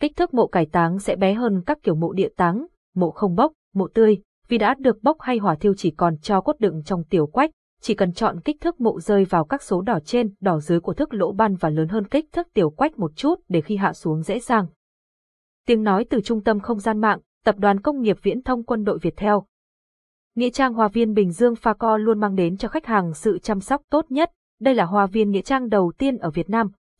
Kích thước mộ cải táng sẽ bé hơn các kiểu mộ địa táng, mộ không bốc, mộ tươi, vì đã được bốc hay hỏa thiêu chỉ còn cho cốt đựng trong tiểu quách, chỉ cần chọn kích thước mộ rơi vào các số đỏ trên, đỏ dưới của thước lỗ ban và lớn hơn kích thước tiểu quách một chút để khi hạ xuống dễ dàng. Tiếng nói từ trung tâm không gian mạng, tập đoàn công nghiệp viễn thông quân đội Việt Theo. Nghĩa trang Hoa viên Bình Dương Pha Co luôn mang đến cho khách hàng sự chăm sóc tốt nhất. Đây là hoa viên nghĩa trang đầu tiên ở Việt Nam,